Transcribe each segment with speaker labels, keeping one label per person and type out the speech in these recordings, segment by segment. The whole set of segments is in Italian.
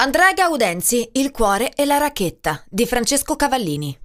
Speaker 1: Andrea Gaudenzi, Il cuore e la racchetta di Francesco Cavallini.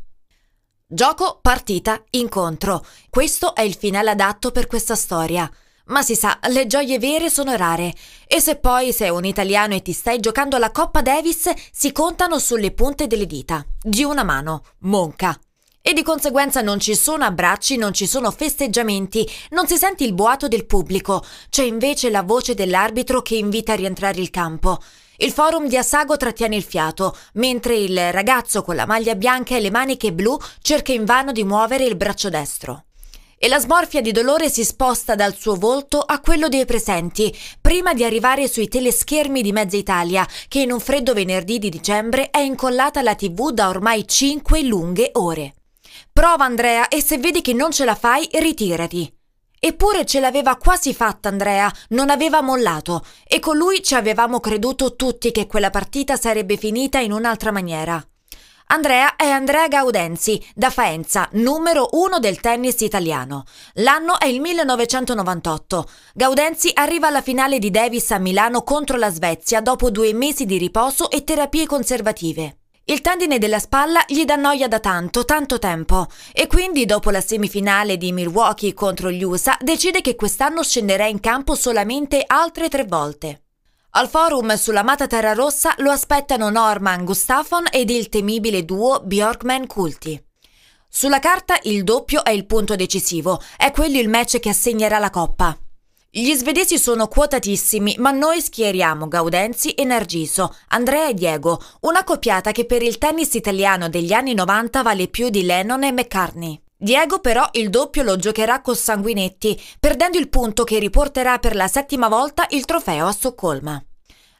Speaker 1: Gioco, partita, incontro. Questo è il finale adatto per questa storia. Ma si sa, le gioie vere sono rare. E se poi sei un italiano e ti stai giocando la Coppa Davis, si contano sulle punte delle dita. Di una mano. Monca. E di conseguenza non ci sono abbracci, non ci sono festeggiamenti, non si sente il boato del pubblico, c'è invece la voce dell'arbitro che invita a rientrare il campo. Il forum di Assago trattiene il fiato, mentre il ragazzo con la maglia bianca e le maniche blu cerca invano di muovere il braccio destro. E la smorfia di dolore si sposta dal suo volto a quello dei presenti, prima di arrivare sui teleschermi di mezza Italia, che in un freddo venerdì di dicembre è incollata alla tv da ormai cinque lunghe ore. Prova Andrea e se vedi che non ce la fai, ritirati. Eppure ce l'aveva quasi fatta Andrea, non aveva mollato e con lui ci avevamo creduto tutti che quella partita sarebbe finita in un'altra maniera. Andrea è Andrea Gaudenzi, da Faenza, numero uno del tennis italiano. L'anno è il 1998. Gaudenzi arriva alla finale di Davis a Milano contro la Svezia dopo due mesi di riposo e terapie conservative. Il tendine della spalla gli dà noia da tanto, tanto tempo e quindi dopo la semifinale di Milwaukee contro gli USA decide che quest'anno scenderà in campo solamente altre tre volte. Al forum sull'amata terra rossa lo aspettano Norman Gustafon ed il temibile duo Bjorkman-Kulti. Sulla carta il doppio è il punto decisivo, è quello il match che assegnerà la coppa. Gli svedesi sono quotatissimi, ma noi schieriamo Gaudenzi e Nargiso, Andrea e Diego, una coppiata che per il tennis italiano degli anni 90 vale più di Lennon e McCartney. Diego però il doppio lo giocherà con Sanguinetti, perdendo il punto che riporterà per la settima volta il trofeo a Stoccolma.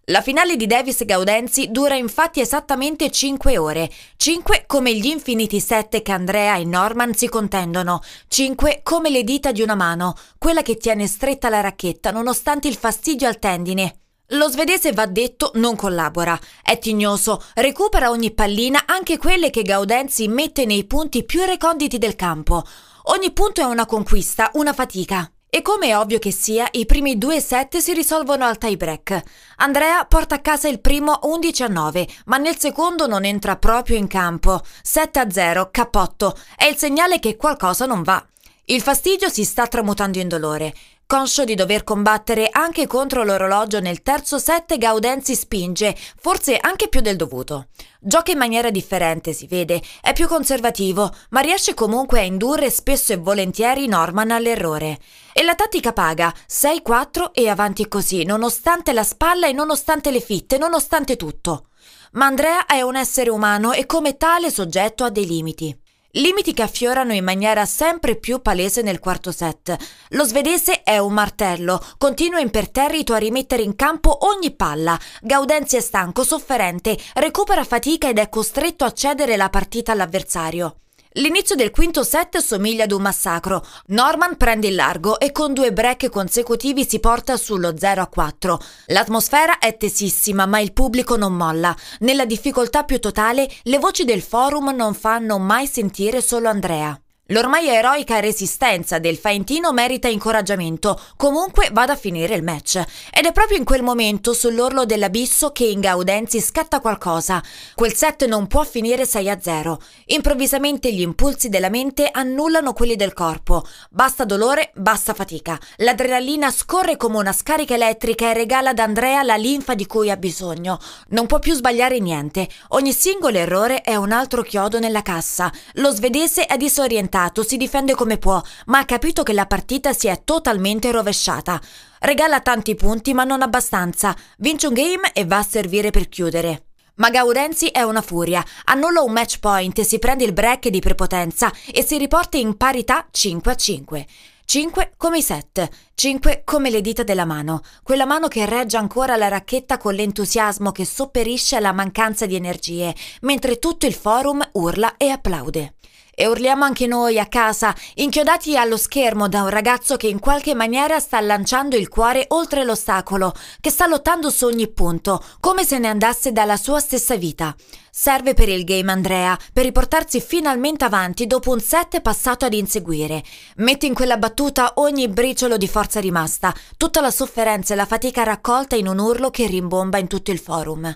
Speaker 1: La finale di Davis Gaudenzi dura infatti esattamente 5 ore, 5 come gli infiniti 7 che Andrea e Norman si contendono, 5 come le dita di una mano, quella che tiene stretta la racchetta nonostante il fastidio al tendine. Lo svedese va detto non collabora, è tignoso, recupera ogni pallina, anche quelle che Gaudenzi mette nei punti più reconditi del campo. Ogni punto è una conquista, una fatica. E come è ovvio che sia, i primi due set si risolvono al tie break. Andrea porta a casa il primo 11 a 9, ma nel secondo non entra proprio in campo. 7 a 0, cappotto. È il segnale che qualcosa non va. Il fastidio si sta tramutando in dolore. Conscio di dover combattere anche contro l'orologio nel terzo set, Gaudenzi spinge, forse anche più del dovuto. Gioca in maniera differente, si vede, è più conservativo, ma riesce comunque a indurre spesso e volentieri Norman all'errore. E la tattica paga, 6-4 e avanti così, nonostante la spalla e nonostante le fitte, nonostante tutto. Ma Andrea è un essere umano e come tale soggetto a dei limiti. Limiti che affiorano in maniera sempre più palese nel quarto set. Lo svedese è un martello, continua imperterrito a rimettere in campo ogni palla. Gaudenzi è stanco, sofferente, recupera fatica ed è costretto a cedere la partita all'avversario. L'inizio del quinto set somiglia ad un massacro. Norman prende il largo e con due break consecutivi si porta sullo 0 a 4. L'atmosfera è tesissima, ma il pubblico non molla. Nella difficoltà più totale, le voci del forum non fanno mai sentire solo Andrea. L'ormai eroica resistenza del Faentino merita incoraggiamento, comunque vada a finire il match. Ed è proprio in quel momento, sull'orlo dell'abisso, che in Gaudenzi scatta qualcosa. Quel set non può finire 6 a 0. Improvvisamente gli impulsi della mente annullano quelli del corpo. Basta dolore, basta fatica. L'adrenalina scorre come una scarica elettrica e regala ad Andrea la linfa di cui ha bisogno. Non può più sbagliare niente. Ogni singolo errore è un altro chiodo nella cassa. Lo svedese è disorientato spaventato, si difende come può, ma ha capito che la partita si è totalmente rovesciata. Regala tanti punti, ma non abbastanza. Vince un game e va a servire per chiudere. Ma Gaudenzi è una furia, annulla un match point, si prende il break di prepotenza e si riporta in parità 5 a 5. 5 come i set, 5 come le dita della mano, quella mano che regge ancora la racchetta con l'entusiasmo che sopperisce alla mancanza di energie, mentre tutto il forum urla e applaude. E urliamo anche noi a casa, inchiodati allo schermo da un ragazzo che in qualche maniera sta lanciando il cuore oltre l'ostacolo, che sta lottando su ogni punto, come se ne andasse dalla sua stessa vita. Serve per il game Andrea, per riportarsi finalmente avanti dopo un set passato ad inseguire. Mette in quella battuta ogni briciolo di forza rimasta, tutta la sofferenza e la fatica raccolta in un urlo che rimbomba in tutto il forum.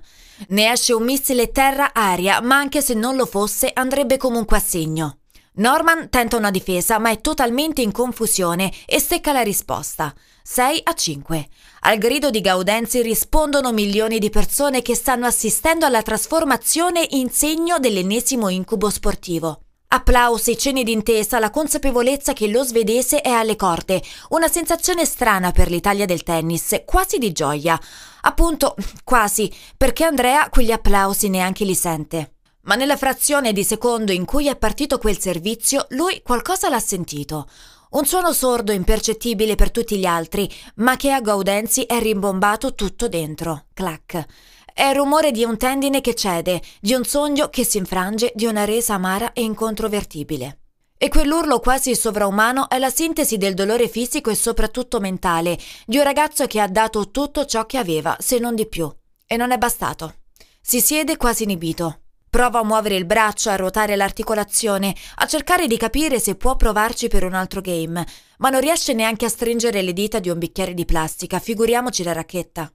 Speaker 1: Ne esce un missile terra-aria, ma anche se non lo fosse andrebbe comunque a segno. Norman tenta una difesa, ma è totalmente in confusione e stecca la risposta. 6 a 5. Al grido di Gaudenzi rispondono milioni di persone che stanno assistendo alla trasformazione in segno dell'ennesimo incubo sportivo. Applausi, cenni d'intesa, la consapevolezza che lo svedese è alle corde, una sensazione strana per l'Italia del tennis, quasi di gioia. Appunto, quasi, perché Andrea quegli applausi neanche li sente. Ma nella frazione di secondo in cui è partito quel servizio, lui qualcosa l'ha sentito. Un suono sordo impercettibile per tutti gli altri, ma che a Gaudenzi è rimbombato tutto dentro. Clac. È il rumore di un tendine che cede, di un sogno che si infrange, di una resa amara e incontrovertibile. E quell'urlo quasi sovraumano è la sintesi del dolore fisico e soprattutto mentale di un ragazzo che ha dato tutto ciò che aveva, se non di più. E non è bastato. Si siede quasi inibito. Prova a muovere il braccio, a ruotare l'articolazione, a cercare di capire se può provarci per un altro game, ma non riesce neanche a stringere le dita di un bicchiere di plastica, figuriamoci la racchetta.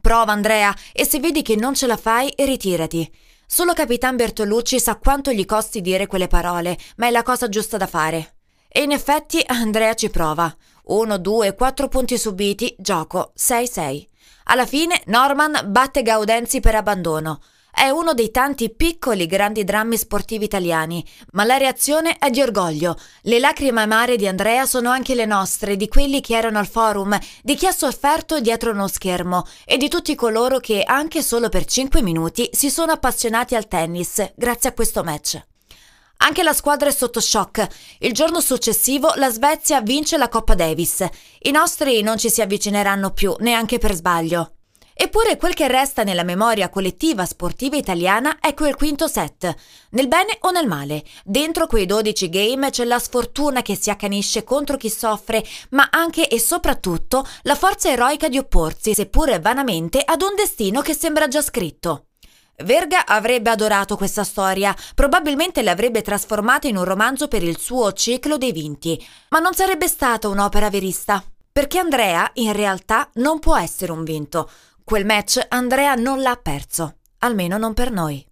Speaker 1: Prova, Andrea, e se vedi che non ce la fai, ritirati. Solo Capitan Bertolucci sa quanto gli costi dire quelle parole, ma è la cosa giusta da fare. E in effetti Andrea ci prova. Uno, due, quattro punti subiti, gioco, 6-6. Alla fine Norman batte Gaudenzi per abbandono. È uno dei tanti piccoli grandi drammi sportivi italiani, ma la reazione è di orgoglio. Le lacrime amare di Andrea sono anche le nostre, di quelli che erano al forum, di chi ha sofferto dietro uno schermo e di tutti coloro che, anche solo per 5 minuti, si sono appassionati al tennis grazie a questo match. Anche la squadra è sotto shock. Il giorno successivo la Svezia vince la Coppa Davis. I nostri non ci si avvicineranno più, neanche per sbaglio. Eppure quel che resta nella memoria collettiva sportiva italiana è quel quinto set. Nel bene o nel male, dentro quei 12 game c'è la sfortuna che si accanisce contro chi soffre, ma anche e soprattutto la forza eroica di opporsi, seppure vanamente, ad un destino che sembra già scritto. Verga avrebbe adorato questa storia, probabilmente l'avrebbe trasformata in un romanzo per il suo ciclo dei vinti, ma non sarebbe stata un'opera verista. Perché Andrea, in realtà, non può essere un vinto. Quel match Andrea non l'ha perso, almeno non per noi.